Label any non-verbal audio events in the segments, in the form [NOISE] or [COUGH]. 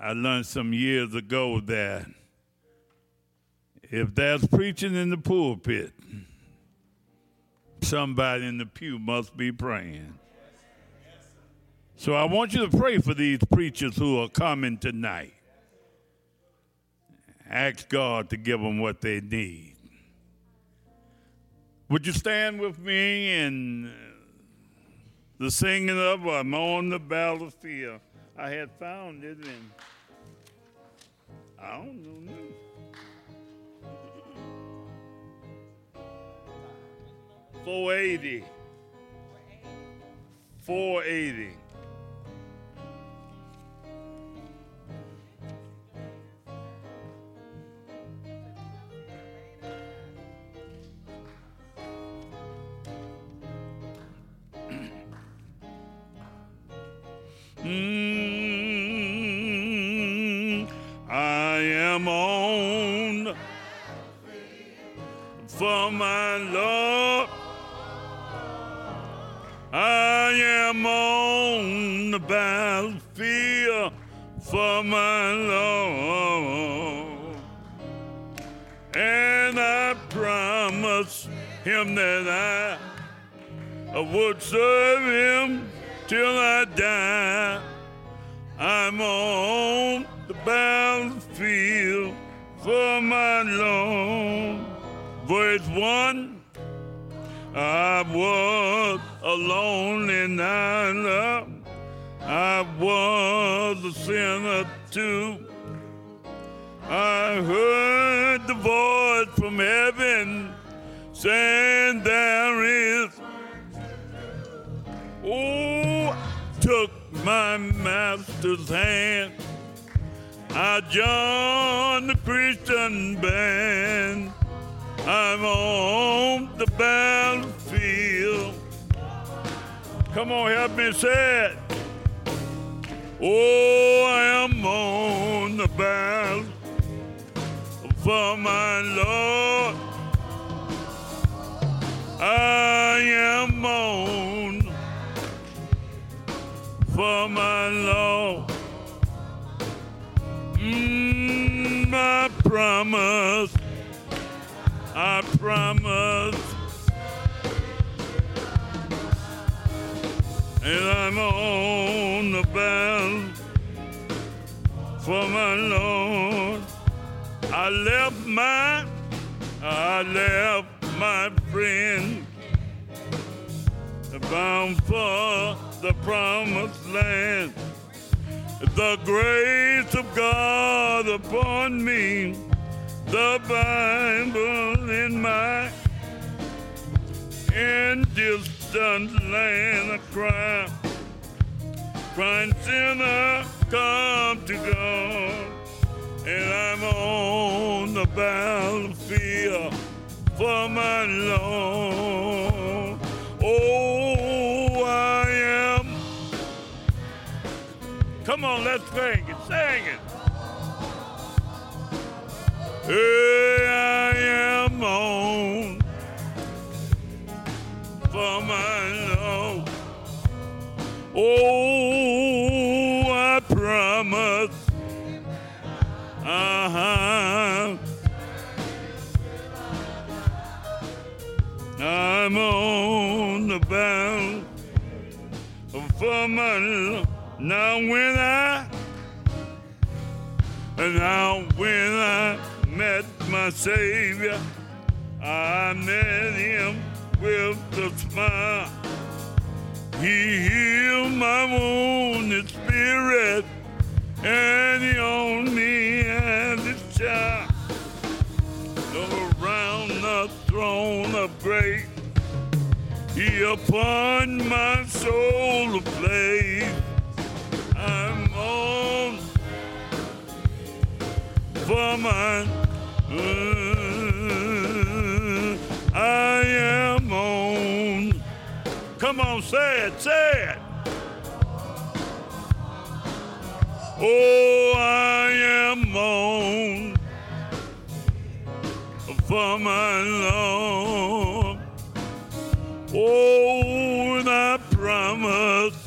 I learned some years ago that if there's preaching in the pulpit, somebody in the pew must be praying. So I want you to pray for these preachers who are coming tonight. Ask God to give them what they need. Would you stand with me in the singing of I'm on the battlefield? I had found it and I don't know. Four eighty. Four eighty. Am on for my Lord. I am on the battlefield for my Lord. And I promise him that I, would serve him till I die. I'm on the battlefield for my Lord. Verse 1 I was alone and I loved. I was a sinner too. I heard the voice from heaven saying there is Oh, took my master's hand. I joined the Christian band. I'm on the battlefield. Come on, help me say it. Oh, I am on the battle for my Lord. I am on for my Lord. Mm, I promise, I promise, and I'm on the battle for my Lord. I left my, I left my friend bound for the promised land. The grace of God upon me, the Bible in my in distant land I cry, crying sinner, come to God. And I'm on the battlefield for my Lord. Come on, let's sing it, sing it. Hey, I am on for my Lord. Oh, I promise. Uh-huh. I'm on the bound for my love. Now when now when I met my Savior, I met him with a smile. He healed my wounded spirit, and he owned me as his child. Around the throne of grace, he upon my soul. I'm for mine. Mm, I am on. Come on, say it, say it. Oh, I am on for my love. Oh, I promise,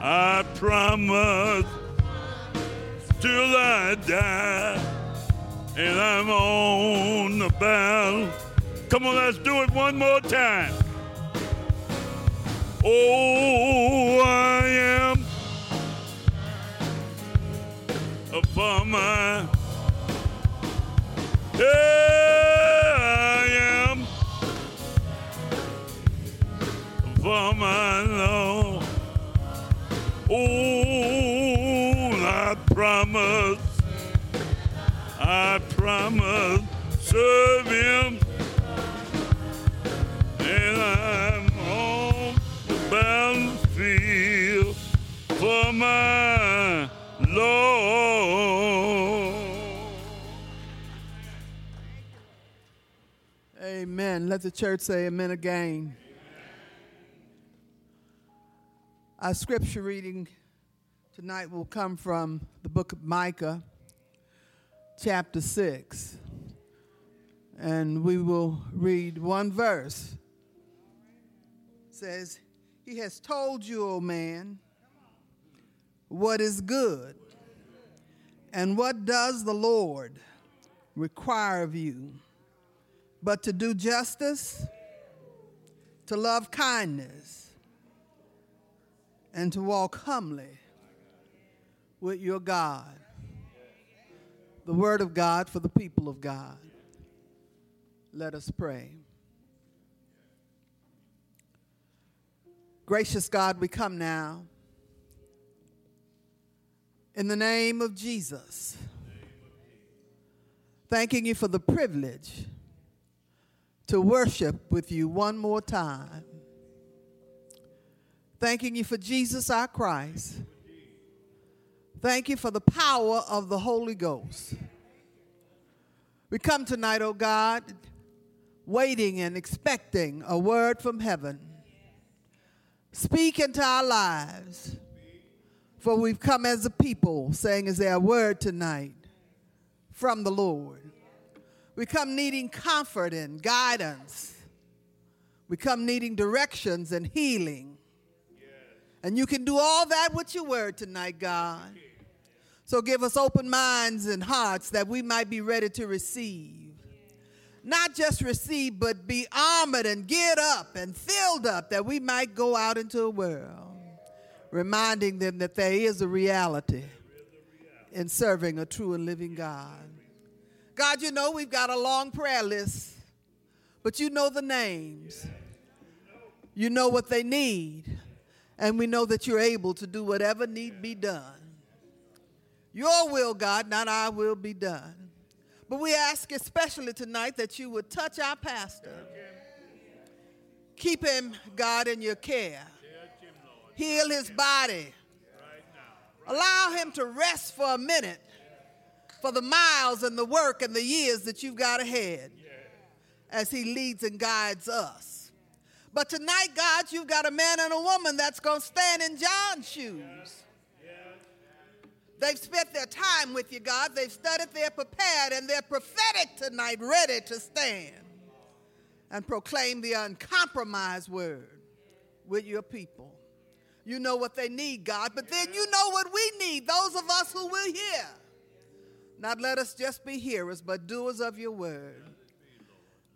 I promise, till I die. And I'm on the battle. Come on, let's do it one more time. Oh, I am a farmer. Yeah, Serve Him, and I'm on the battlefield for my Lord. Amen. Let the church say amen again. Our scripture reading tonight will come from the book of Micah, chapter 6. And we will read one verse. It says, He has told you, O man, what is good, and what does the Lord require of you, but to do justice, to love kindness, and to walk humbly with your God. The word of God for the people of God. Let us pray. Gracious God, we come now in the name of Jesus, thanking you for the privilege to worship with you one more time. Thanking you for Jesus our Christ. Thank you for the power of the Holy Ghost. We come tonight, oh God, waiting and expecting a word from heaven. Speak into our lives. For we've come as a people saying, Is there a word tonight from the Lord? We come needing comfort and guidance. We come needing directions and healing. And you can do all that with your word tonight, God. So give us open minds and hearts that we might be ready to receive. Not just receive, but be armored and geared up and filled up that we might go out into the world, reminding them that there is a reality in serving a true and living God. God, you know we've got a long prayer list, but you know the names. You know what they need. And we know that you're able to do whatever need be done. Your will, God, not our will be done. But we ask especially tonight that you would touch our pastor. Keep him, God, in your care. Heal his body. Allow him to rest for a minute for the miles and the work and the years that you've got ahead as he leads and guides us. But tonight, God, you've got a man and a woman that's going to stand in John's shoes. They've spent their time with you, God. They've studied, they're prepared, and they're prophetic tonight, ready to stand and proclaim the uncompromised word with your people. You know what they need, God, but then you know what we need, those of us who will hear. Not let us just be hearers, but doers of your word.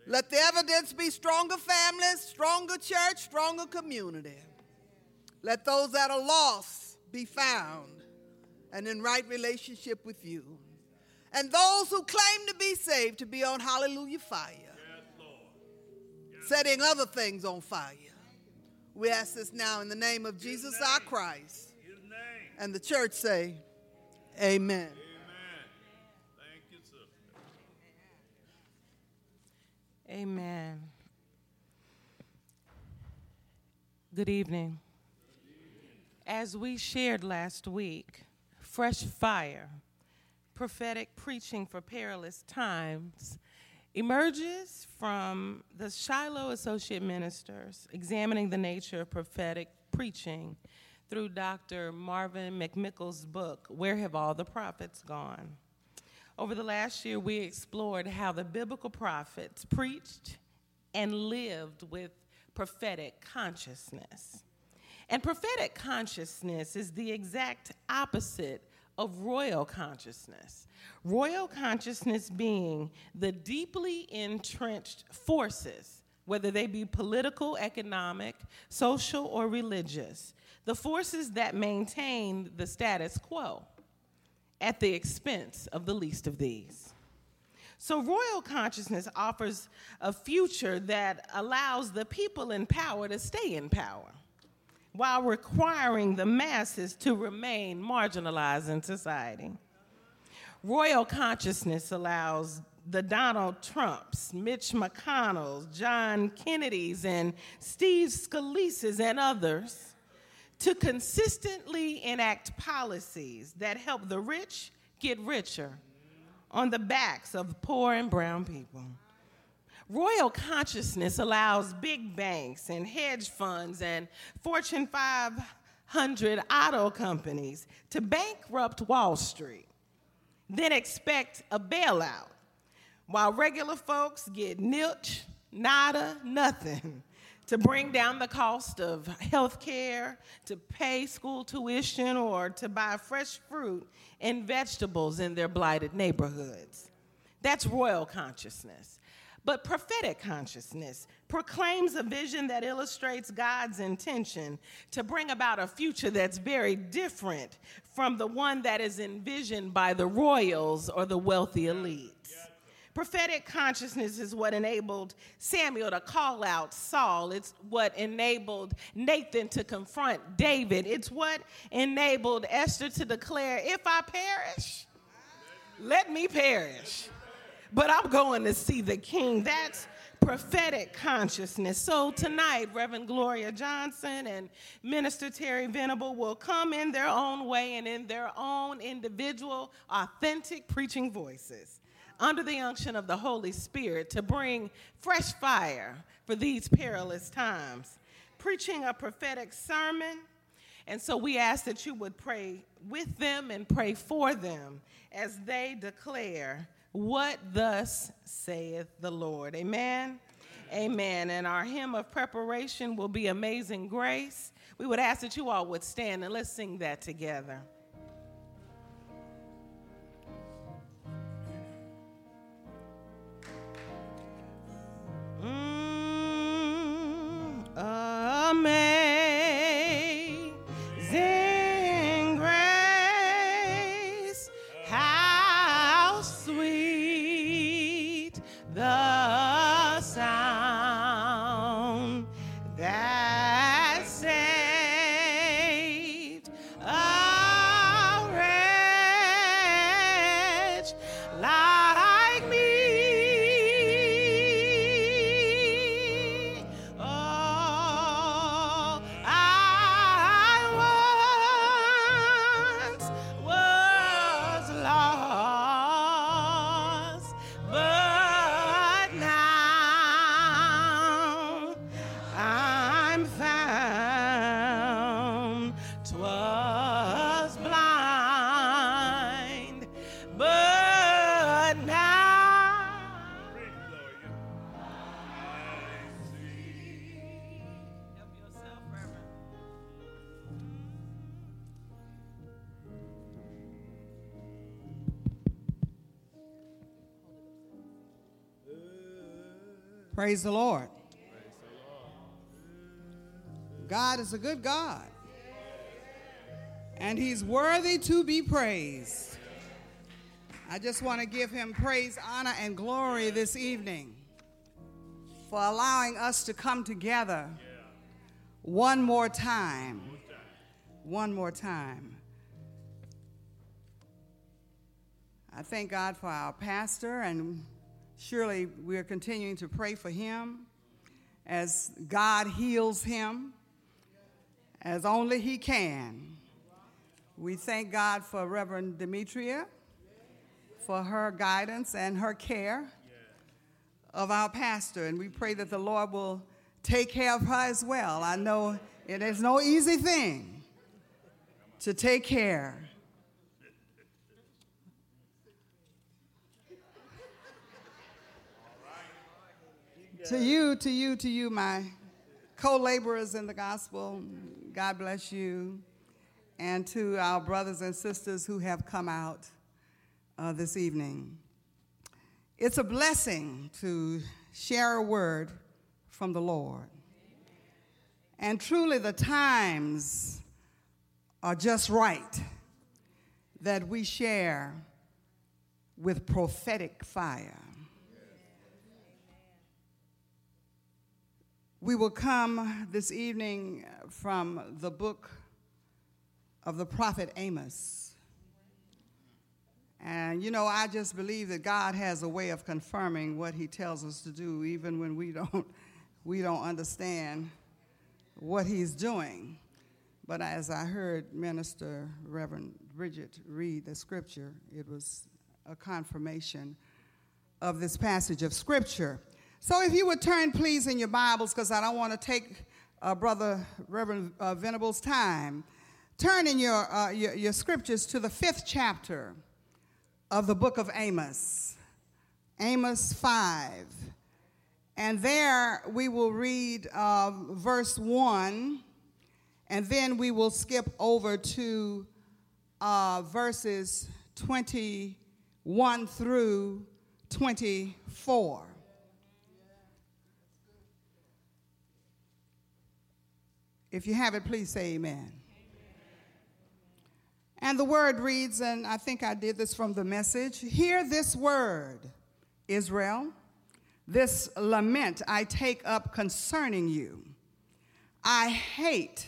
Let the evidence be stronger families, stronger church, stronger community. Let those that are lost be found and in right relationship with you. And those who claim to be saved to be on hallelujah fire, yes, yes. setting other things on fire. We ask this now in the name of Jesus our Christ. And the church say, Amen. Amen. Good evening. As we shared last week, Fresh Fire, prophetic preaching for perilous times, emerges from the Shiloh Associate Ministers examining the nature of prophetic preaching through Dr. Marvin McMickle's book, Where Have All the Prophets Gone? Over the last year, we explored how the biblical prophets preached and lived with prophetic consciousness. And prophetic consciousness is the exact opposite of royal consciousness. Royal consciousness being the deeply entrenched forces, whether they be political, economic, social, or religious, the forces that maintain the status quo at the expense of the least of these. So, royal consciousness offers a future that allows the people in power to stay in power while requiring the masses to remain marginalized in society. Royal consciousness allows the Donald Trumps, Mitch McConnells, John Kennedys, and Steve Scalise's and others to consistently enact policies that help the rich get richer on the backs of poor and brown people. Royal consciousness allows big banks and hedge funds and Fortune 500 auto companies to bankrupt Wall Street, then expect a bailout, while regular folks get nilch, nada, nothing to bring down the cost of health care, to pay school tuition, or to buy fresh fruit and vegetables in their blighted neighborhoods. That's royal consciousness. But prophetic consciousness proclaims a vision that illustrates God's intention to bring about a future that's very different from the one that is envisioned by the royals or the wealthy elites. Prophetic consciousness is what enabled Samuel to call out Saul. It's what enabled Nathan to confront David. It's what enabled Esther to declare, If I perish, let me perish but I'm going to see the king. That's prophetic consciousness. So tonight, Reverend Gloria Johnson and Minister Terry Venable will come in their own way and in their own individual, authentic preaching voices under the unction of the Holy Spirit to bring fresh fire for these perilous times, preaching a prophetic sermon. And so we ask that you would pray with them and pray for them as they declare what thus saith the Lord? Amen. Amen. And our hymn of preparation will be Amazing Grace. We would ask that you all would stand and let's sing that together. Praise the Lord. God is a good God. And he's worthy to be praised. I just want to give him praise, honor, and glory this evening for allowing us to come together one more time. One more time. I thank God for our pastor and Surely we are continuing to pray for him as God heals him as only he can. We thank God for Reverend Demetria for her guidance and her care of our pastor, and we pray that the Lord will take care of her as well. I know it is no easy thing to take care To you, to you, to you, my co laborers in the gospel, God bless you. and to our brothers and sisters who have come out uh, this evening. It's a blessing to share a word from the Lord. And truly, the times are just right that we share with prophetic fire. We will come this evening from the book of the prophet Amos. And you know, I just believe that God has a way of confirming what he tells us to do even when we [LAUGHS] don't we don't understand what he's doing. But as I heard Minister Reverend Bridget read the scripture, it was a confirmation of this passage of scripture. So if you would turn, please, in your Bibles, because I don't want to take uh, Brother Reverend uh, Venable's time. Turn in your, uh, your, your scriptures to the fifth chapter of the book of Amos, Amos 5. And there we will read uh, verse 1, and then we will skip over to uh, verses 21 through 24. If you have it, please say amen. amen. And the word reads, and I think I did this from the message Hear this word, Israel, this lament I take up concerning you. I hate,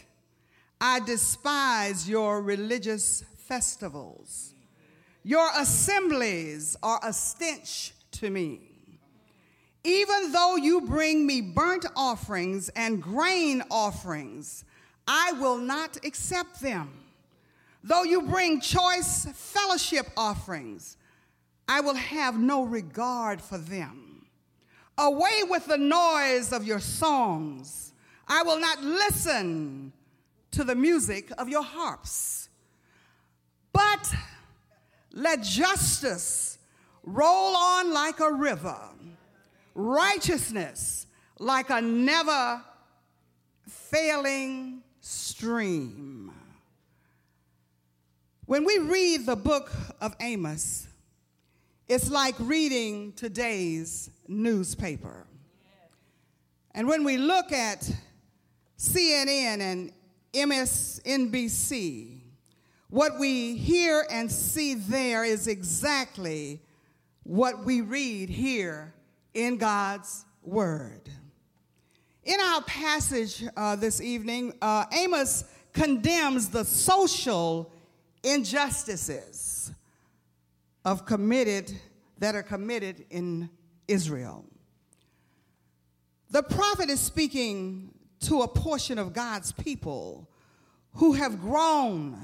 I despise your religious festivals. Your assemblies are a stench to me. Even though you bring me burnt offerings and grain offerings, I will not accept them. Though you bring choice fellowship offerings, I will have no regard for them. Away with the noise of your songs. I will not listen to the music of your harps. But let justice roll on like a river righteousness like a never failing stream. When we read the book of Amos, it's like reading today's newspaper. And when we look at CNN and MSNBC, what we hear and see there is exactly what we read here in God's Word. In our passage uh, this evening, uh, Amos condemns the social injustices of committed that are committed in Israel. The prophet is speaking to a portion of God's people who have grown,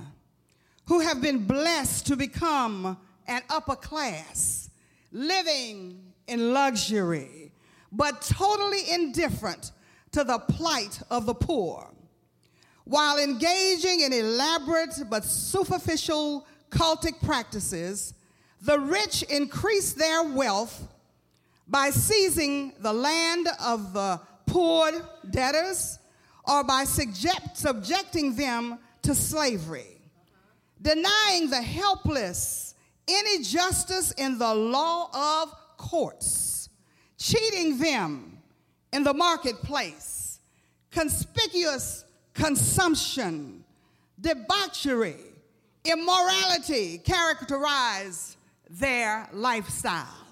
who have been blessed to become an upper class, living in luxury, but totally indifferent to the plight of the poor. While engaging in elaborate but superficial cultic practices, the rich increase their wealth by seizing the land of the poor debtors or by subject, subjecting them to slavery, denying the helpless any justice in the law of courts, cheating them in the marketplace, conspicuous consumption, debauchery, immorality characterize their lifestyle.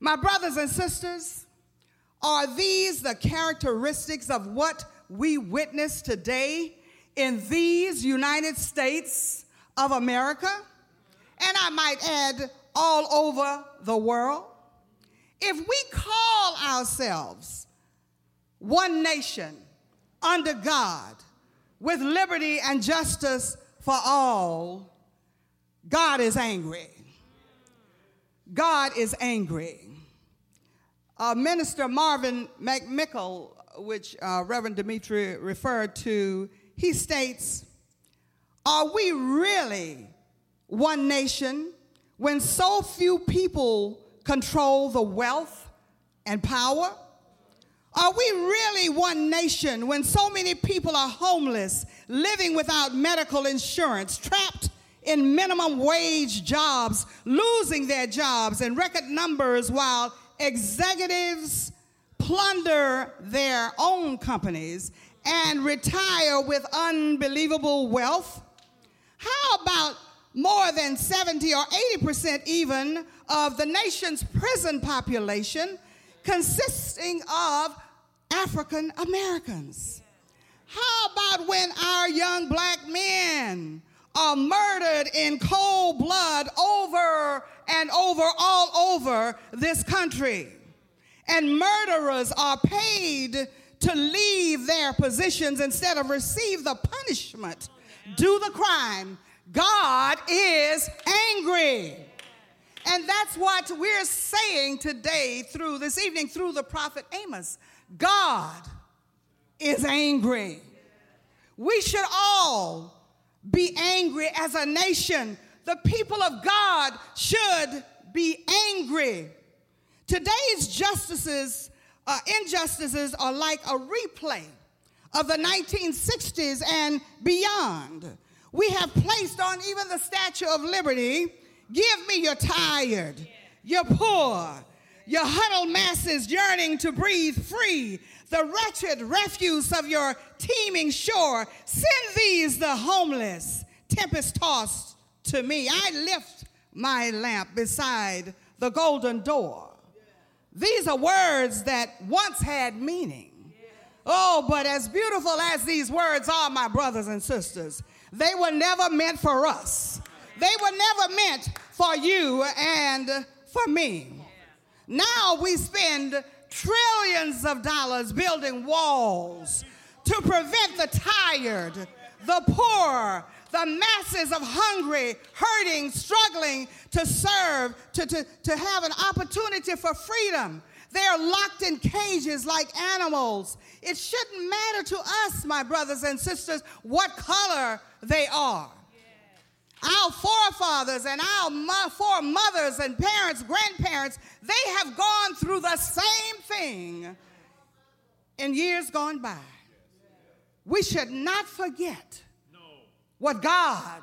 My brothers and sisters, are these the characteristics of what we witness today in these United States of America? And I might add, all over the world. If we call ourselves one nation under God with liberty and justice for all, God is angry. God is angry. Uh, Minister Marvin McMickle, which uh, Reverend Dimitri referred to, he states, Are we really one nation when so few people control the wealth and power? Are we really one nation when so many people are homeless, living without medical insurance, trapped in minimum wage jobs, losing their jobs in record numbers while executives plunder their own companies and retire with unbelievable wealth? How about more than 70 or 80% even of the nation's prison population consisting of African Americans? How about when our young black men are murdered in cold blood over and over, all over this country? And murderers are paid to leave their positions instead of receive the punishment due the crime. God is angry. And that's what we're saying today through this evening through the prophet Amos. God is angry. We should all be angry as a nation. The people of God should be angry. Today's justices, uh, injustices are like a replay of the 1960s and beyond. We have placed on even the Statue of Liberty, give me your tired, your poor, your huddled masses yearning to breathe free, the wretched refuse of your teeming shore. Send these, the homeless, tempest tossed to me. I lift my lamp beside the golden door. These are words that once had meaning. Oh, but as beautiful as these words are, my brothers and sisters, they were never meant for us. They were never meant for you and for me. Now we spend trillions of dollars building walls to prevent the tired, the poor, the masses of hungry, hurting, struggling to serve, to, to, to have an opportunity for freedom. They are locked in cages like animals. It shouldn't matter to us, my brothers and sisters, what color they are. Our forefathers and our mo- foremothers and parents, grandparents, they have gone through the same thing in years gone by. We should not forget what God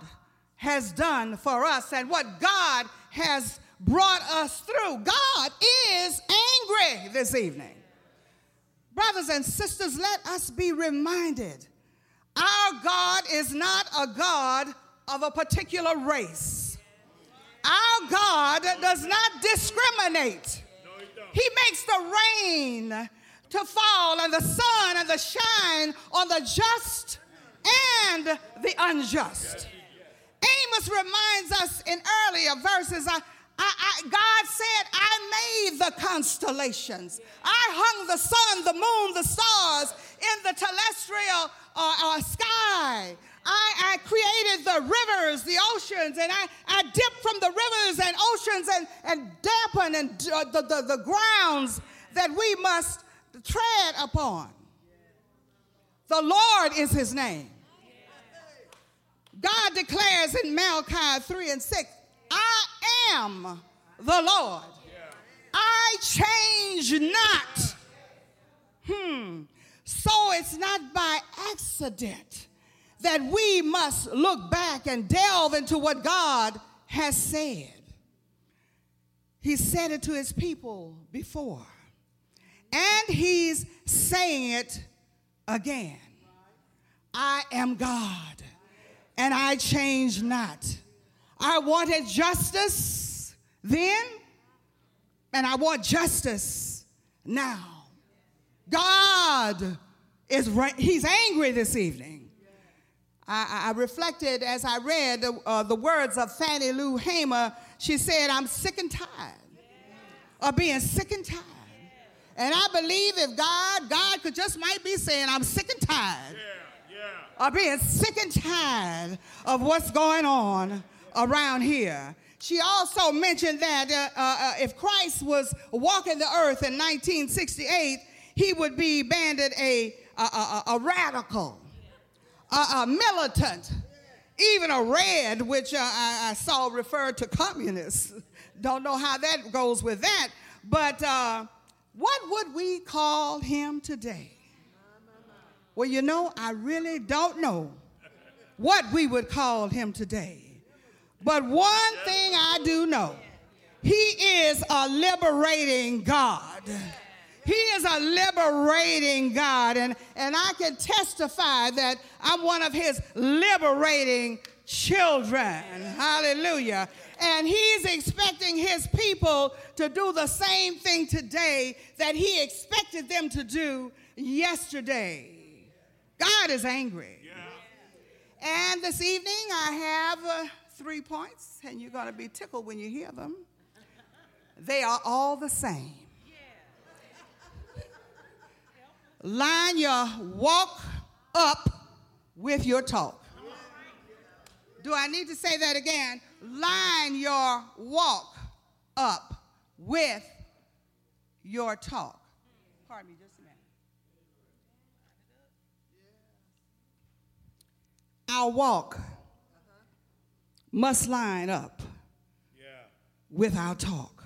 has done for us and what God has brought us through. God is angry this evening. Brothers and sisters, let us be reminded our God is not a God of a particular race. Our God does not discriminate. He makes the rain to fall and the sun and the shine on the just and the unjust. Amos reminds us in earlier verses. I, God said, I made the constellations. I hung the sun, the moon, the stars in the terrestrial uh, uh, sky. I, I, created the rivers, the oceans, and I, I dipped from the rivers and oceans and, and dampen and uh, the, the, the grounds that we must tread upon. The Lord is his name. God declares in Malachi 3 and 6, I am the Lord. I change not. Hmm. So it's not by accident that we must look back and delve into what God has said. He said it to his people before, and he's saying it again. I am God, and I change not. I wanted justice then, and I want justice now. God is right, he's angry this evening. I, I reflected as I read uh, the words of Fannie Lou Hamer. She said, I'm sick and tired of being sick and tired. And I believe if God, God could just might be saying, I'm sick and tired of being sick and tired of what's going on around here. She also mentioned that uh, uh, if Christ was walking the earth in 1968, he would be banded a, a, a, a radical, a, militant, even a red, which uh, I, I, saw referred to communists. [LAUGHS] Don't know how that goes with that. But uh, What would we call him today? Well, you know, I really don't know what we would call him today. But one thing I do know he is a liberating God. He is a liberating God. And, and I can testify that I'm one of his liberating children. Hallelujah. And he's expecting his people to do the same thing today that he expected them to do yesterday. God is angry. Yeah. And this evening I have uh, three points, and you're going to be tickled when you hear them. They are all the same. Line your walk up with your talk. Do I need to say that again? Line your walk up with your talk. Pardon me just a minute. Our walk must line up with our talk.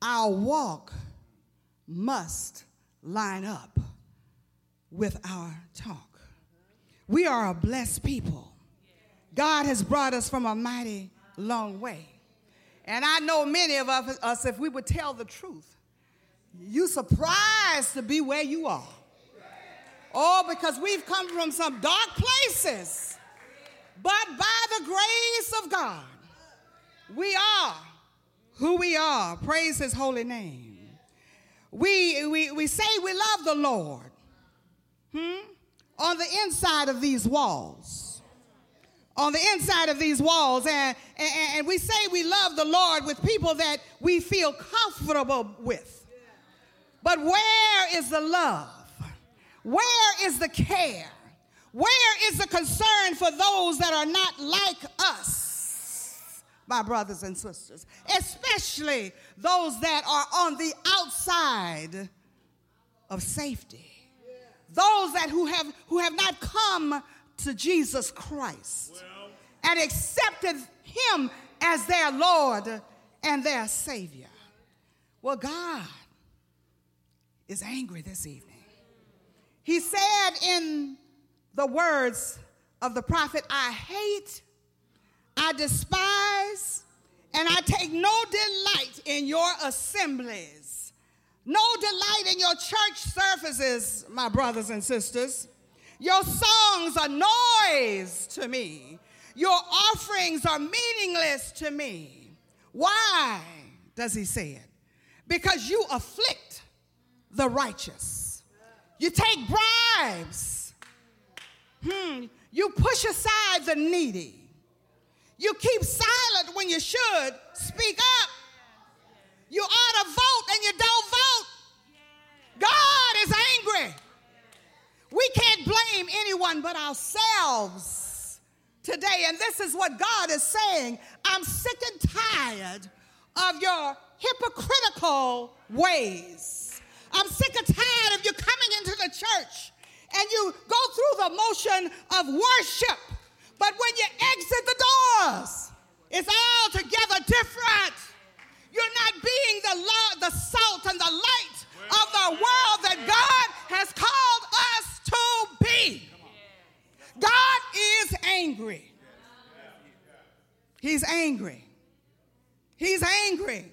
Our walk must line up with our talk. We are a blessed people. God has brought us from a mighty long way. And I know many of us, if we would tell the truth, you surprised to be where you are. Oh, because we've come from some dark places. But by the grace of God, we are who we are. Praise his holy name. We, we, we say we love the Lord hmm? on the inside of these walls. On the inside of these walls, and, and, and we say we love the Lord with people that we feel comfortable with. But where is the love? Where is the care? Where is the concern for those that are not like us, my brothers and sisters? Especially those that are on the outside of safety. Those that who have who have not come to Jesus Christ and accepted him as their Lord and their Savior. Well, God is angry this evening. He said in the words of the prophet I hate, I despise, and I take no delight in your assemblies, no delight in your church services, my brothers and sisters. Your songs are noise to me. Your offerings are meaningless to me. Why does he say it? Because you afflict the righteous. You take bribes Hmm. You push aside the needy. You keep silent when you should speak up. You ought to vote and you don't vote. God is angry. We can't blame anyone but ourselves today. And this is what God is saying I'm sick and tired of your hypocritical ways. I'm sick and tired of you coming into the church and you go through the motion of worship. But when you exit the doors, it's altogether different. You're not being the, lo- the salt and the light of the world that God has called us to be. God is angry. He's angry. He's angry.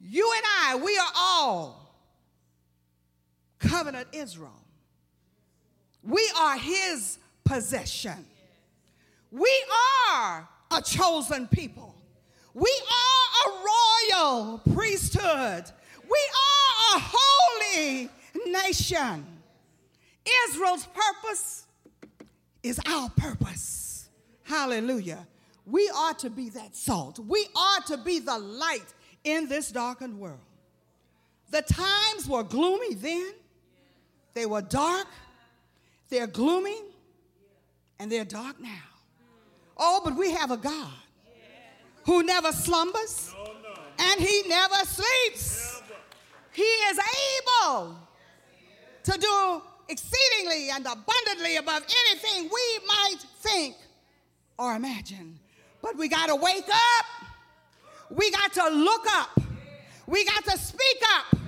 You and I, we are all covenant Israel. We are his possession. We are a chosen people. We are a royal priesthood. We are a holy nation. Israel's purpose is our purpose. Hallelujah. We are to be that salt. We are to be the light in this darkened world. The times were gloomy then, they were dark, they're gloomy and they're dark now. Oh, but we have a God who never slumbers and he never sleeps. He is able to do exceedingly and abundantly above anything we might think or imagine. But we got to wake up. We got to look up. We got to speak up.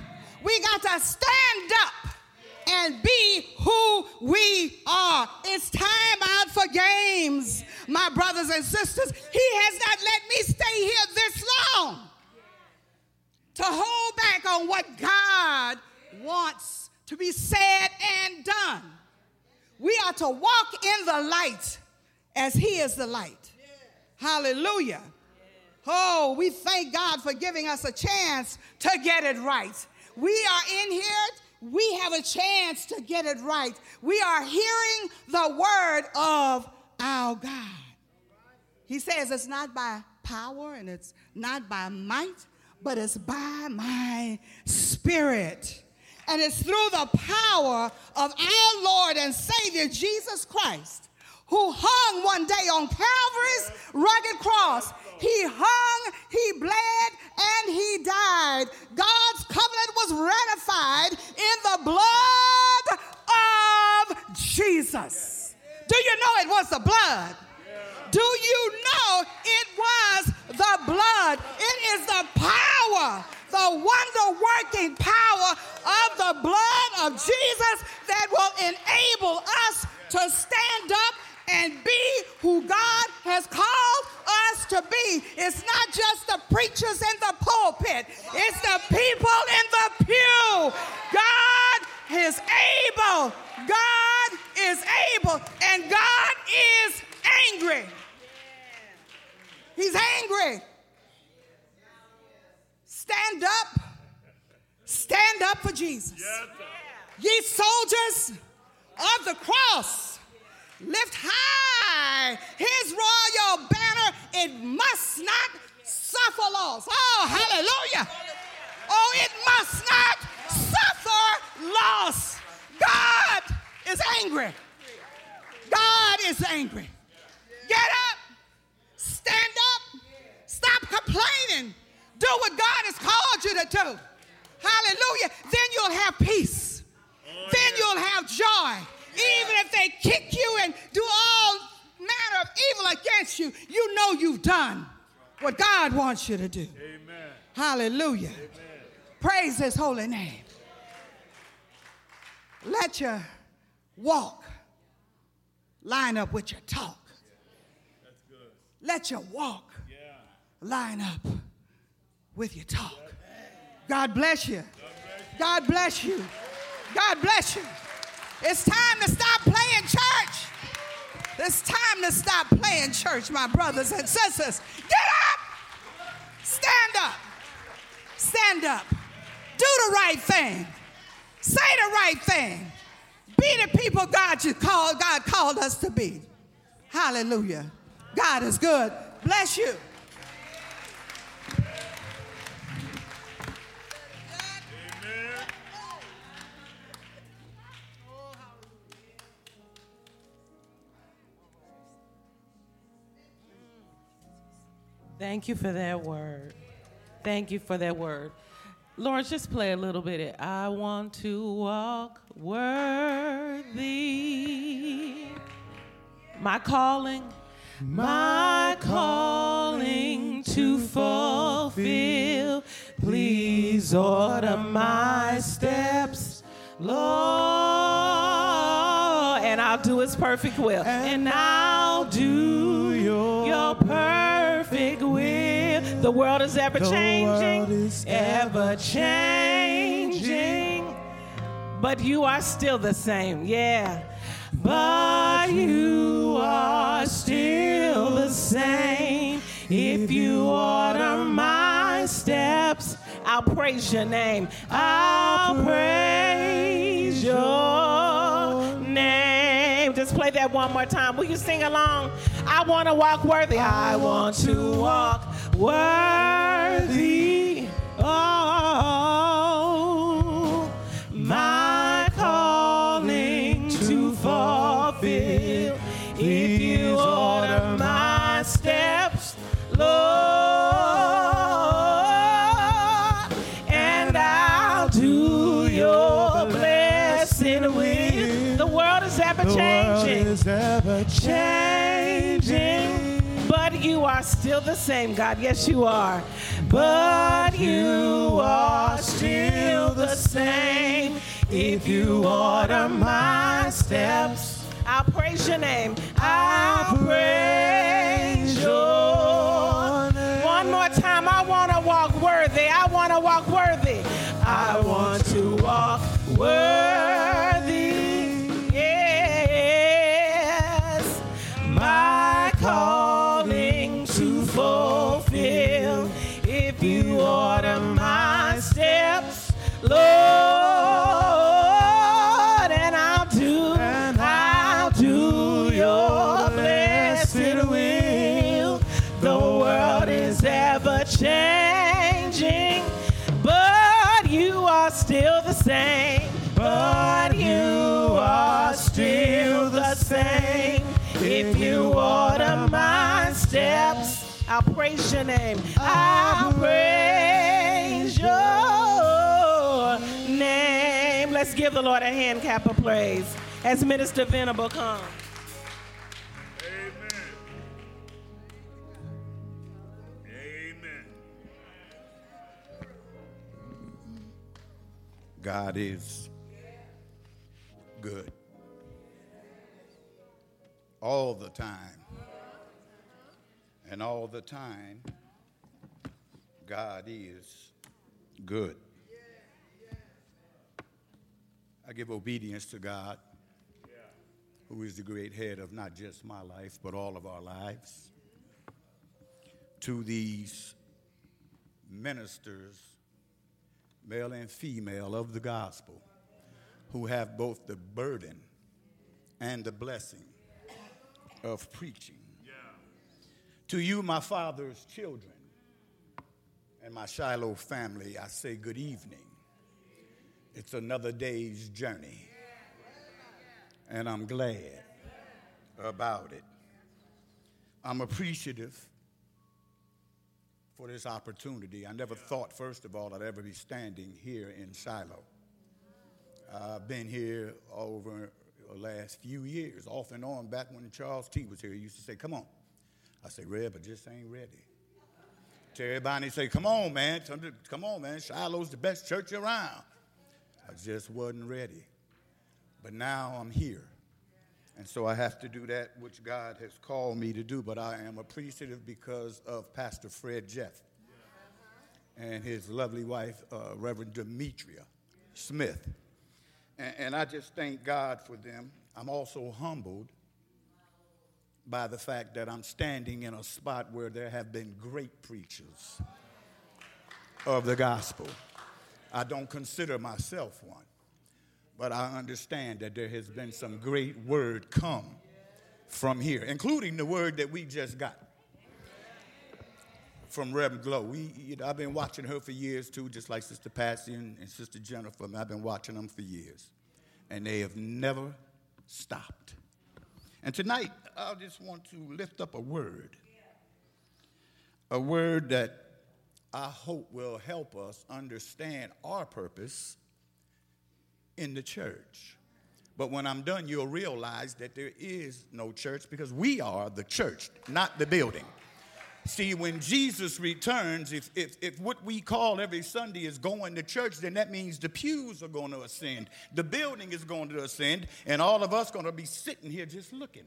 We got to stand up and be who we are. It's time out for games, my brothers and sisters. He has not let me stay here this long to hold back on what God wants to be said and done. We are to walk in the light as He is the light. Hallelujah. Oh, we thank God for giving us a chance to get it right. We are in here, we have a chance to get it right. We are hearing the word of our God. He says it's not by power and it's not by might, but it's by my spirit. And it's through the power of our Lord and Savior Jesus Christ, who hung one day on Calvary's rugged cross. He hung, he bled, and he died. God's covenant was ratified in the blood of Jesus. Do you know it was the blood? Do you know it was the blood? It is the power, the wonder working power of the blood of Jesus that will enable us to stand up and be who God has called us to be. It's not just the preachers in the pulpit, it's the people in the pew. God is able. God is able. And God is angry. He's angry. Stand up. Stand up for Jesus. Ye soldiers of the cross, lift high his royal banner. It must not suffer loss. Oh, hallelujah. Oh, it must not suffer loss. God is angry. God is angry. Get up. Stand up. Stop complaining. Do what God has called you to do. Hallelujah. Then you'll have peace. then you'll have joy. Even if they kick you and do all manner of evil against you, you know you've done what God wants you to do. Amen. Hallelujah. Praise his holy name. Let your walk line up with your talk. Let your walk line up with your talk. God bless you. God bless you. God bless you. It's time to stop playing church. It's time to stop playing church, my brothers and sisters. Get up. Stand up. Stand up. Do the right thing. Say the right thing. Be the people God you called, God called us to be. Hallelujah. God is good. Bless you. Thank you for that word. Thank you for that word. Lawrence, just play a little bit. I want to walk worthy. My calling, my calling to fulfill. Please order my steps, Lord, and I'll do His perfect will, and I'll do The world is ever changing, ever changing, but you are still the same, yeah. But you are still the same. If you order my steps, I'll praise your name. I'll praise your name. Just play that one more time. Will you sing along? I want to walk worthy. I want to walk worthy. The same, God. Yes, you are. But you are still the same. If you order my steps, I'll praise your name. I'll praise your name. One more time. I want to walk worthy. I want to walk worthy. I want to walk worthy. Steps, Lord, and I'll do, I'll do your blessed will. The world is ever changing, but you are still the same. But you are still the same. If you order my steps, I'll praise your name. I'll praise your name. Let's give the Lord a hand clap of praise as Minister Venable comes. Amen. Amen. God is good. All the time. And all the time, God is good. I give obedience to God, who is the great head of not just my life, but all of our lives. To these ministers male and female of the gospel, who have both the burden and the blessing of preaching. To you, my father's children, and my Shiloh family, I say good evening. It's another day's journey, and I'm glad about it. I'm appreciative for this opportunity. I never thought, first of all, I'd ever be standing here in Shiloh. I've been here over the last few years, off and on, back when Charles T was here. He used to say, Come on. I say, Red, but just ain't ready. To everybody say, Come on, man. Come on, man. Shiloh's the best church around. I just wasn't ready. But now I'm here. And so I have to do that which God has called me to do. But I am appreciative because of Pastor Fred Jeff and his lovely wife, uh, Reverend Demetria Smith. And, and I just thank God for them. I'm also humbled by the fact that I'm standing in a spot where there have been great preachers of the gospel. I don't consider myself one, but I understand that there has been some great word come from here, including the word that we just got from Reverend Glow. We, you know, I've been watching her for years too, just like Sister Patsy and, and Sister Jennifer. I've been watching them for years, and they have never stopped. And tonight, I just want to lift up a word, a word that I hope will help us understand our purpose in the church. But when I'm done, you'll realize that there is no church because we are the church, not the building. See, when Jesus returns, if, if, if what we call every Sunday is going to church, then that means the pews are going to ascend, the building is going to ascend, and all of us going to be sitting here just looking.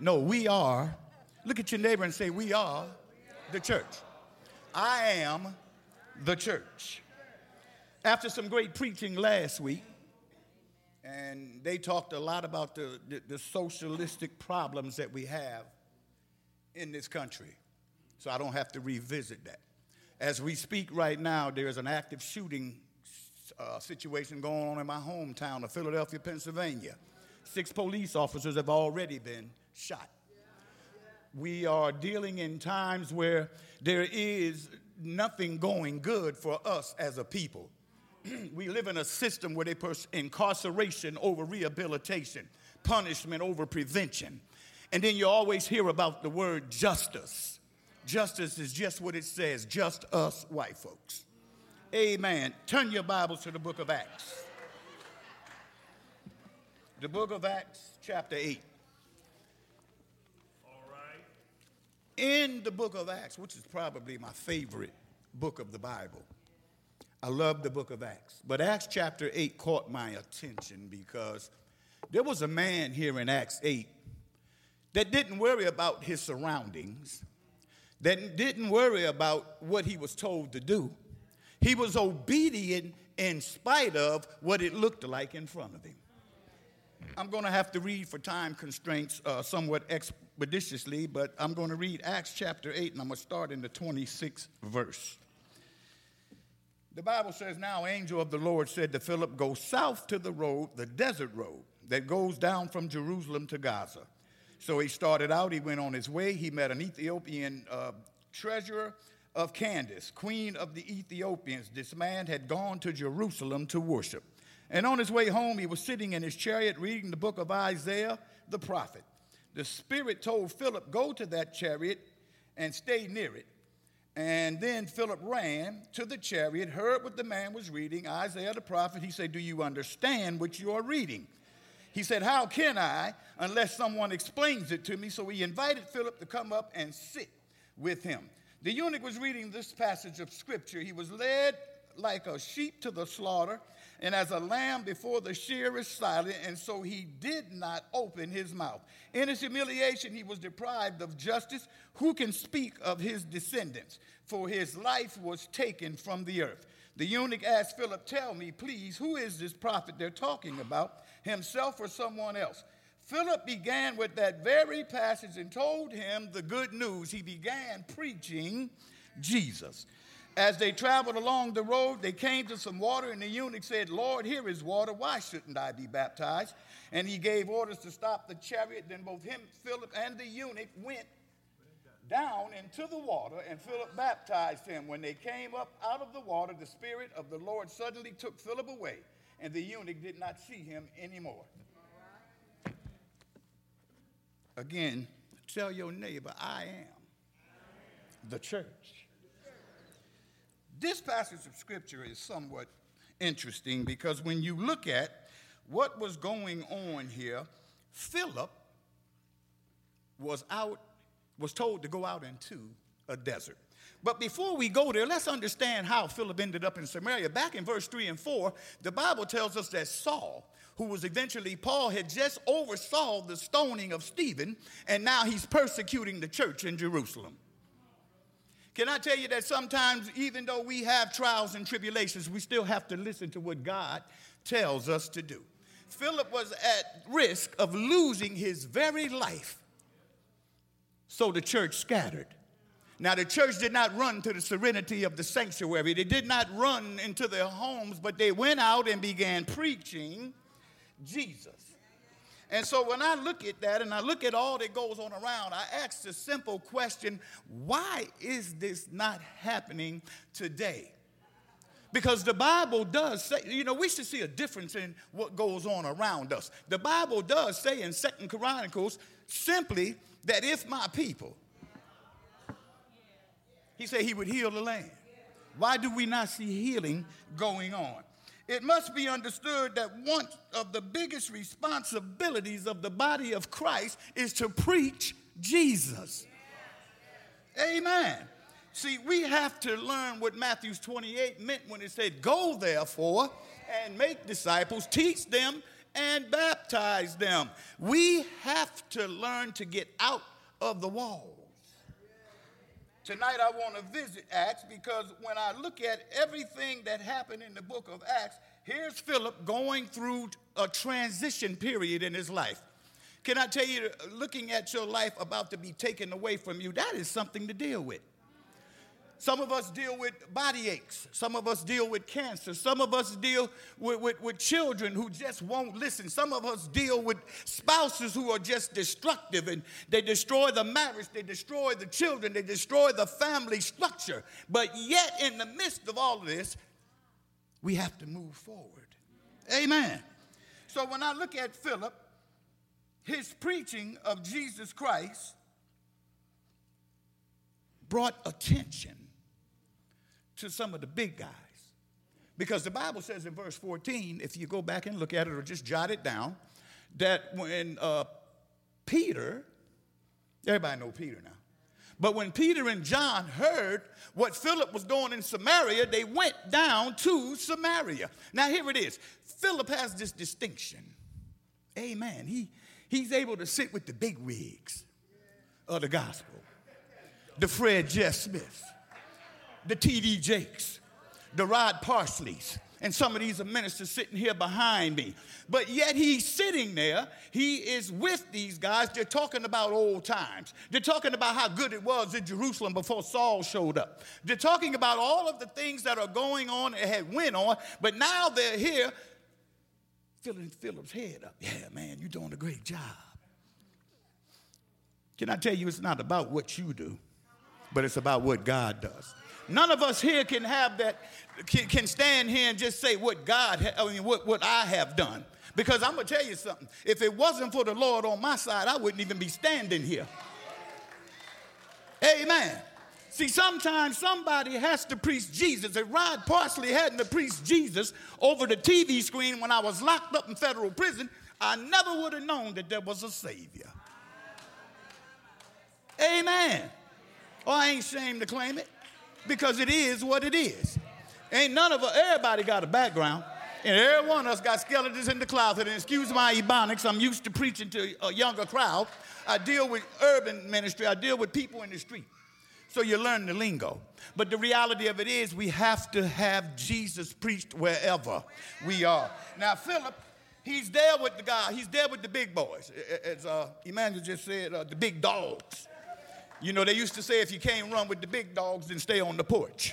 No, we are. Look at your neighbor and say, We are the church. I am the church. After some great preaching last week, and they talked a lot about the, the, the socialistic problems that we have in this country. So I don't have to revisit that. As we speak right now, there is an active shooting uh, situation going on in my hometown of Philadelphia, Pennsylvania. Six police officers have already been shot. We are dealing in times where there is nothing going good for us as a people. [CLEARS THROAT] we live in a system where they push incarceration over rehabilitation, punishment over prevention. And then you always hear about the word justice. Justice is just what it says, just us white folks. Amen. Turn your Bibles to the book of Acts. The book of Acts, chapter 8. All right. In the book of Acts, which is probably my favorite book of the Bible, I love the book of Acts. But Acts chapter 8 caught my attention because there was a man here in Acts 8 that didn't worry about his surroundings, that didn't worry about what he was told to do. He was obedient in spite of what it looked like in front of him. I'm going to have to read for time constraints uh, somewhat expeditiously, but I'm going to read Acts chapter 8, and I'm going to start in the 26th verse. The Bible says, Now, angel of the Lord said to Philip, Go south to the road, the desert road that goes down from Jerusalem to Gaza. So he started out, he went on his way, he met an Ethiopian uh, treasurer of Candace, queen of the Ethiopians. This man had gone to Jerusalem to worship. And on his way home, he was sitting in his chariot reading the book of Isaiah the prophet. The Spirit told Philip, Go to that chariot and stay near it. And then Philip ran to the chariot, heard what the man was reading, Isaiah the prophet. He said, Do you understand what you are reading? He said, How can I unless someone explains it to me? So he invited Philip to come up and sit with him. The eunuch was reading this passage of scripture. He was led like a sheep to the slaughter, and as a lamb before the shear is silent, and so he did not open his mouth. In his humiliation, he was deprived of justice. Who can speak of his descendants? For his life was taken from the earth. The eunuch asked Philip, Tell me, please, who is this prophet they're talking about, himself or someone else? Philip began with that very passage and told him the good news. He began preaching Jesus. As they traveled along the road, they came to some water, and the eunuch said, Lord, here is water. Why shouldn't I be baptized? And he gave orders to stop the chariot. Then both him, Philip, and the eunuch went down into the water, and Philip baptized him. When they came up out of the water, the Spirit of the Lord suddenly took Philip away, and the eunuch did not see him anymore. Again, tell your neighbor, I am the church. This passage of scripture is somewhat interesting because when you look at what was going on here, Philip was out, was told to go out into a desert. But before we go there, let's understand how Philip ended up in Samaria. Back in verse 3 and 4, the Bible tells us that Saul, who was eventually Paul, had just oversaw the stoning of Stephen, and now he's persecuting the church in Jerusalem. Can I tell you that sometimes, even though we have trials and tribulations, we still have to listen to what God tells us to do? Philip was at risk of losing his very life, so the church scattered. Now, the church did not run to the serenity of the sanctuary. They did not run into their homes, but they went out and began preaching Jesus. And so when I look at that and I look at all that goes on around, I ask the simple question why is this not happening today? Because the Bible does say, you know, we should see a difference in what goes on around us. The Bible does say in Second Chronicles simply that if my people, he said he would heal the land. Why do we not see healing going on? It must be understood that one of the biggest responsibilities of the body of Christ is to preach Jesus. Amen. See, we have to learn what Matthew 28 meant when it said, Go therefore and make disciples, teach them, and baptize them. We have to learn to get out of the walls. Tonight I want to visit Acts because when I look at everything that happened in the book of Acts, here's Philip going through a transition period in his life. Can I tell you, looking at your life about to be taken away from you, that is something to deal with. Some of us deal with body aches. Some of us deal with cancer. Some of us deal with, with, with, children who just won't listen. Some of us deal with spouses who are just destructive and they destroy the marriage, they destroy the children, they destroy the family structure. But yet, in the midst of all of this, we have to move forward. Amen. So when I look at Philip, his preaching of Jesus Christ brought attention to some of the big guys. Because the Bible says in verse 14, if you go back and look at it or just jot it down, that when uh, Peter, everybody know Peter now, But when Peter and John heard what Philip was doing in Samaria, they went down to Samaria. Now, here it is Philip has this distinction. Amen. He, he's able to sit with the big wigs of the gospel the Fred Jess Smith, the T.D. Jakes, the Rod Parsleys, and some of these ministers sitting here behind me. But yet he's sitting there, he is with these guys. They're talking about old times. They're talking about how good it was in Jerusalem before Saul showed up. They're talking about all of the things that are going on and had went on, but now they're here filling Philip's head up. Yeah, man, you're doing a great job. Can I tell you, it's not about what you do, but it's about what God does. None of us here can have that, can, can stand here and just say what God, I mean, what, what I have done. Because I'm going to tell you something. If it wasn't for the Lord on my side, I wouldn't even be standing here. Amen. See, sometimes somebody has to preach Jesus. If Rod Parsley hadn't to preach Jesus over the TV screen when I was locked up in federal prison, I never would have known that there was a Savior. Amen. Oh, I ain't ashamed to claim it because it is what it is. Ain't none of us, everybody got a background. And every one of us got skeletons in the closet. And excuse my ebonics, I'm used to preaching to a younger crowd. I deal with urban ministry, I deal with people in the street. So you learn the lingo. But the reality of it is, we have to have Jesus preached wherever we are. Now, Philip, he's there with the guy, he's there with the big boys. As uh, Emmanuel just said, uh, the big dogs. You know, they used to say if you can't run with the big dogs, then stay on the porch.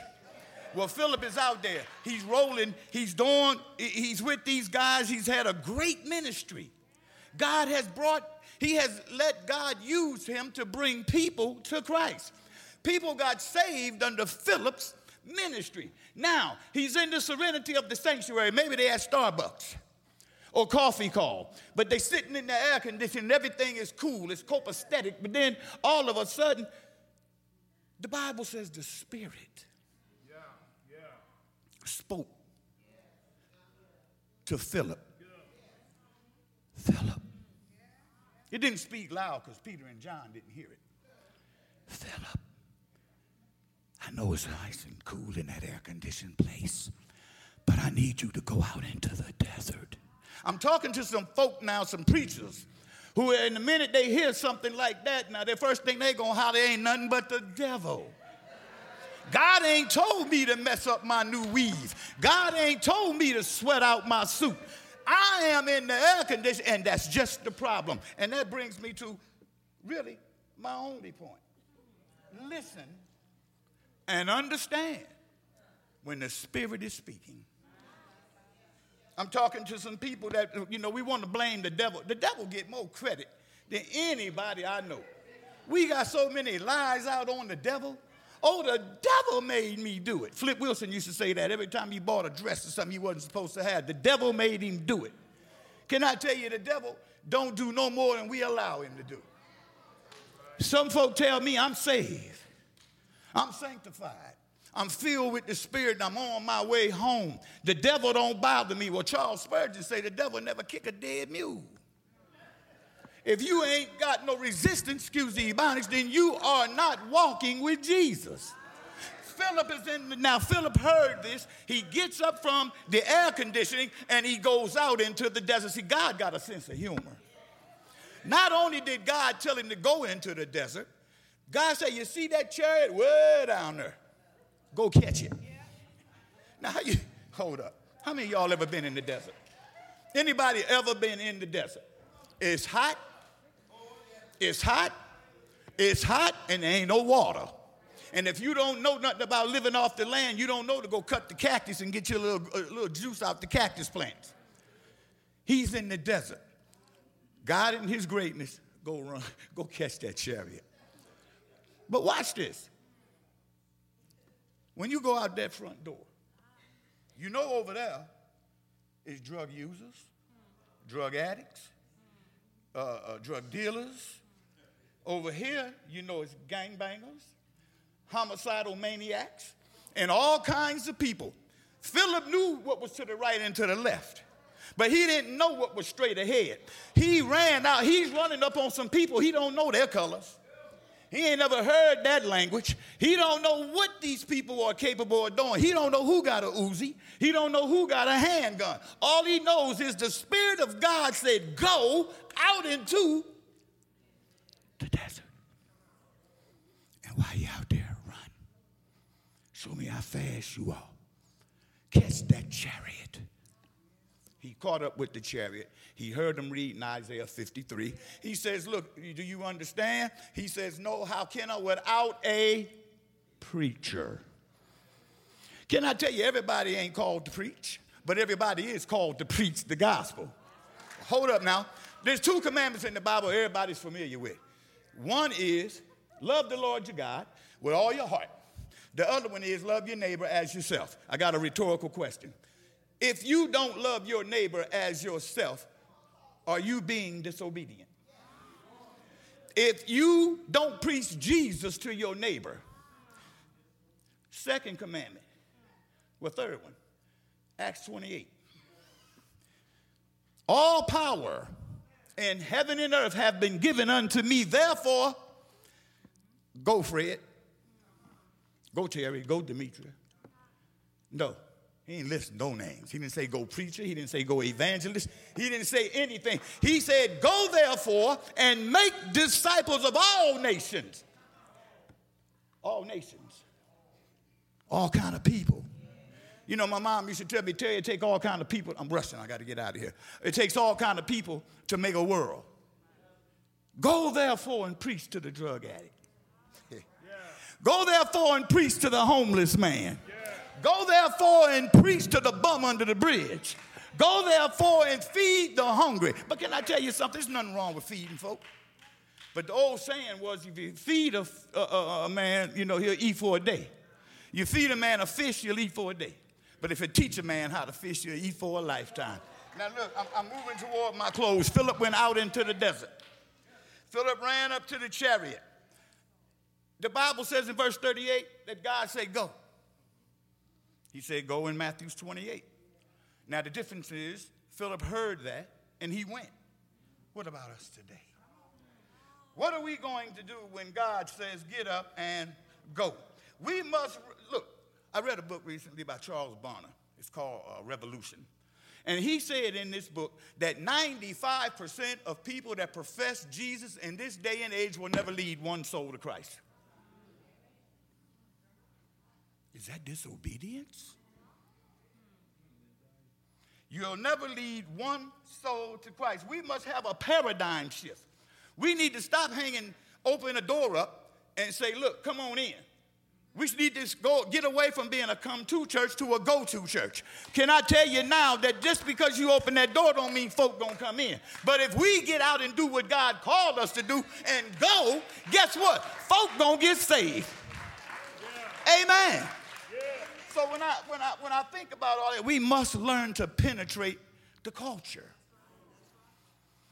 Well, Philip is out there. He's rolling. He's doing, he's with these guys. He's had a great ministry. God has brought, he has let God use him to bring people to Christ. People got saved under Philip's ministry. Now, he's in the serenity of the sanctuary. Maybe they at Starbucks or coffee call. But they sitting in the air conditioning, everything is cool, it's copacetic. But then all of a sudden, the Bible says the Spirit yeah, yeah. spoke to Philip. Philip. It didn't speak loud because Peter and John didn't hear it. Philip, I know it's nice and cool in that air conditioned place, but I need you to go out into the desert I'm talking to some folk now, some preachers, who in the minute they hear something like that, now the first thing they gonna holler ain't nothing but the devil. God ain't told me to mess up my new weave. God ain't told me to sweat out my suit. I am in the air condition, and that's just the problem. And that brings me to really my only point. Listen and understand when the Spirit is speaking. I'm talking to some people that, you know, we want to blame the devil. The devil get more credit than anybody I know. We got so many lies out on the devil. Oh, the devil made me do it. Flip Wilson used to say that every time he bought a dress or something he wasn't supposed to have. The devil made him do it. Can I tell you, the devil don't do no more than we allow him to do. Some folk tell me I'm saved, I'm sanctified. I'm filled with the Spirit and I'm on my way home. The devil don't bother me. Well, Charles Spurgeon say the devil never kick a dead mule. If you ain't got no resistance, excuse the ebonics, then you are not walking with Jesus. Philip is in, now Philip heard this. He gets up from the air conditioning and he goes out into the desert. See, God got a sense of humor. Not only did God tell him to go into the desert, God said, You see that chariot way down there? Go catch it. Now, how you, hold up. How many y'all ever been in the desert? Anybody ever been in the desert? It's hot. It's hot. It's hot, and there ain't no water. And if you don't know nothing about living off the land, you don't know to go cut the cactus and get you a little, a little juice out the cactus plants. He's in the desert. God in his greatness, go run, [LAUGHS] go catch that chariot. But watch this. When you go out that front door, you know over there is drug users, drug addicts, uh, uh, drug dealers. Over here, you know it's gangbangers, homicidal maniacs, and all kinds of people. Philip knew what was to the right and to the left, but he didn't know what was straight ahead. He ran out. He's running up on some people. He don't know their colors. He ain't never heard that language. He don't know what these people are capable of doing. He don't know who got a Uzi. He don't know who got a handgun. All he knows is the Spirit of God said, go out into the desert. And while you out there, run. Show me how fast you are. Catch that chariot. He caught up with the chariot. He heard them reading Isaiah 53. He says, Look, do you understand? He says, No, how can I without a preacher? Can I tell you, everybody ain't called to preach, but everybody is called to preach the gospel. Hold up now. There's two commandments in the Bible everybody's familiar with. One is love the Lord your God with all your heart. The other one is love your neighbor as yourself. I got a rhetorical question. If you don't love your neighbor as yourself, are you being disobedient? If you don't preach Jesus to your neighbor, second commandment, well, third one, Acts 28. All power in heaven and earth have been given unto me. Therefore, go, Fred. Go, Terry. Go, Demetria. No. He didn't list no names. He didn't say go preacher. He didn't say go evangelist. He didn't say anything. He said, Go therefore and make disciples of all nations. All nations. All kind of people. You know, my mom used to tell me, tell you, take all kind of people. I'm rushing, I got to get out of here. It takes all kind of people to make a world. Go therefore and preach to the drug addict. [LAUGHS] Go therefore and preach to the homeless man. Go therefore and preach to the bum under the bridge. Go therefore and feed the hungry. But can I tell you something? There's nothing wrong with feeding folk. But the old saying was if you feed a, a, a, man, you know, he'll eat for a day. You feed a man a fish, he'll eat for a day. But if you teach a man how to fish, he'll eat for a lifetime. Now, look, I'm, I'm moving toward my close. Philip went out into the desert. Philip ran up to the chariot. The Bible says in verse 38 that God said, Go. He said, Go in Matthew 28. Now, the difference is, Philip heard that and he went. What about us today? What are we going to do when God says, Get up and go? We must, look, I read a book recently by Charles Bonner. It's called uh, Revolution. And he said in this book that 95% of people that profess Jesus in this day and age will never lead one soul to Christ. Is that disobedience? You'll never lead one soul to Christ. We must have a paradigm shift. We need to stop hanging, open a door up, and say, look, come on in. We need to go get away from being a come to church to a go to church. Can I tell you now that just because you open that door don't mean folk gonna come in. But if we get out and do what God called us to do and go, guess what? Folk gonna get saved. Yeah. Amen. So when I, when, I, when I think about all that, we must learn to penetrate the culture.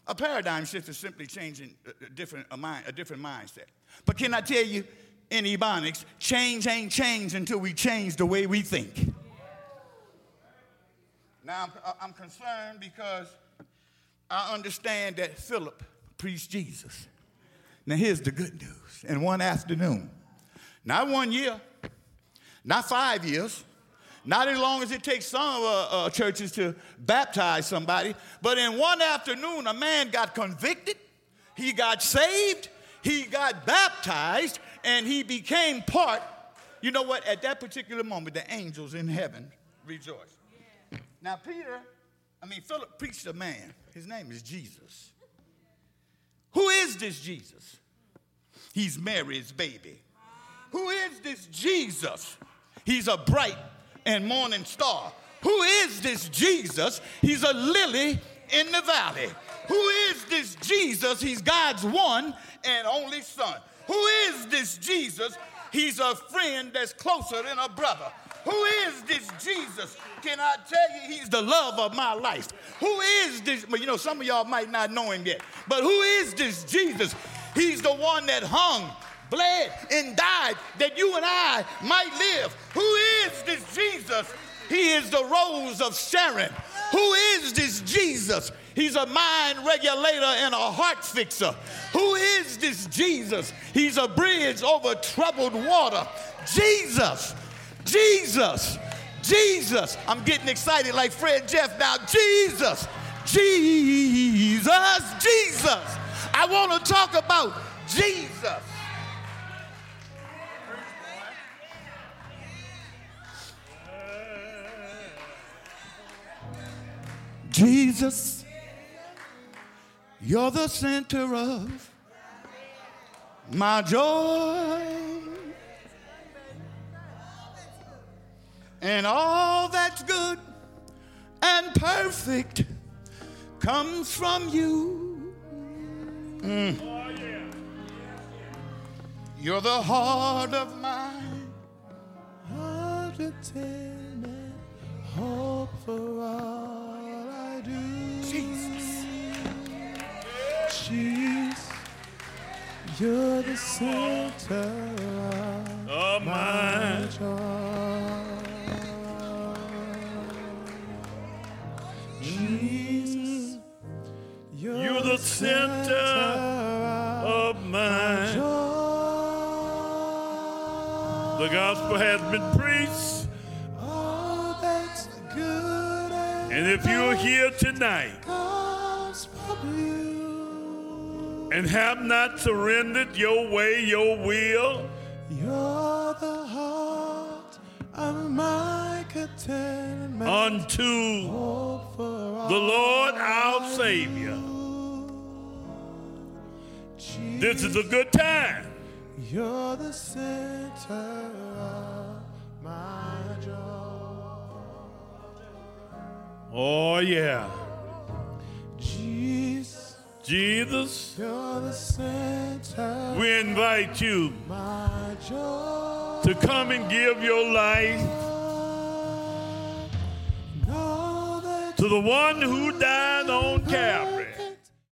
A paradigm shift is simply changing a different, a, mind, a different mindset. But can I tell you, in Ebonics, change ain't change until we change the way we think. Now, I'm, uh, I'm concerned because I understand that Philip preached Jesus. Now, here's the good news. In one afternoon, not one year, not five years, not as long as it takes some uh, uh, churches to baptize somebody, but in one afternoon, a man got convicted, he got saved, he got baptized, and he became part. You know what? At that particular moment, the angels in heaven rejoiced. Yeah. Now, Peter, I mean, Philip preached a man. His name is Jesus. Who is this Jesus? He's Mary's baby. Who is this Jesus? He's a bright and morning star. Who is this Jesus? He's a lily in the valley. Who is this Jesus? He's God's one and only son. Who is this Jesus? He's a friend that's closer than a brother. Who is this Jesus? Can I tell you, he's the love of my life. Who is this? You know, some of y'all might not know him yet, but who is this Jesus? He's the one that hung bled, and died that you and I might live. Who is this Jesus? He is the rose of Sharon. Who is this Jesus? He's a mind regulator and a heart fixer. Who is this Jesus? He's a bridge over troubled water. Jesus, Jesus, Jesus. I'm getting excited like Fred Jeff now. Jesus, Jesus, Jesus. I want to talk about Jesus. Jesus, you're the center of my joy. And all that's good and perfect comes from you. Mm. You're the heart of my heart and hope for all Jesus, you're the center Oh, my. of joy. Jesus, you're, You're the center of my. joy. The gospel has been preached. All that's good and And if you're here tonight and have not surrendered your way, your will, you're the heart of my contentment. unto Hope for all the Lord our Savior, this is a good time. You're the center of my joy. Oh, yeah. Jesus, Jesus, you're the center we invite you my joy. to come and give your life to the one who died on Calvary